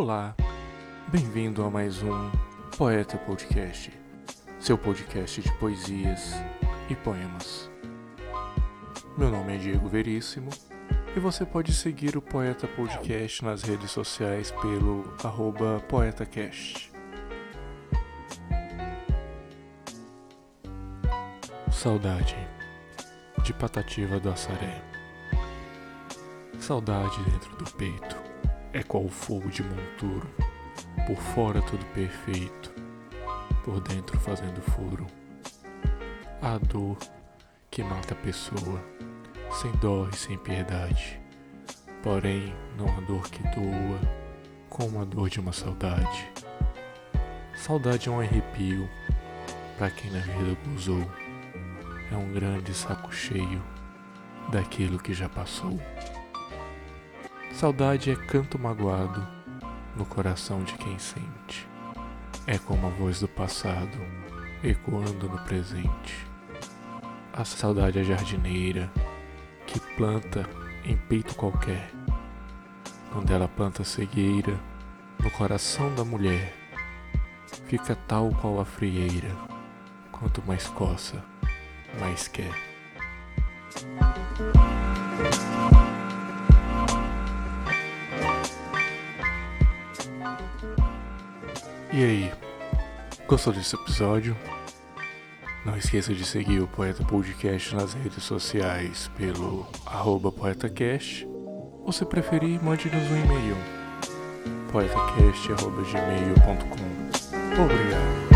Olá, bem-vindo a mais um Poeta Podcast, seu podcast de poesias e poemas. Meu nome é Diego Veríssimo e você pode seguir o Poeta Podcast nas redes sociais pelo arroba poetacast. Saudade de Patativa do Assaré. Saudade dentro do peito é qual fogo de monturo, por fora tudo perfeito, por dentro fazendo furo. A dor que mata a pessoa, sem dó e sem piedade, porém não a dor que doa, como a dor de uma saudade. Saudade é um arrepio para quem na vida gozou, é um grande saco cheio daquilo que já passou. Saudade é canto magoado no coração de quem sente. É como a voz do passado ecoando no presente. A saudade é jardineira que planta em peito qualquer. Quando ela planta cegueira no coração da mulher, fica tal qual a frieira. Quanto mais coça, mais quer. E aí, gostou desse episódio? Não esqueça de seguir o Poeta Podcast nas redes sociais pelo poetacast ou se preferir, mande-nos um e-mail poetacast.gmail.com Obrigado.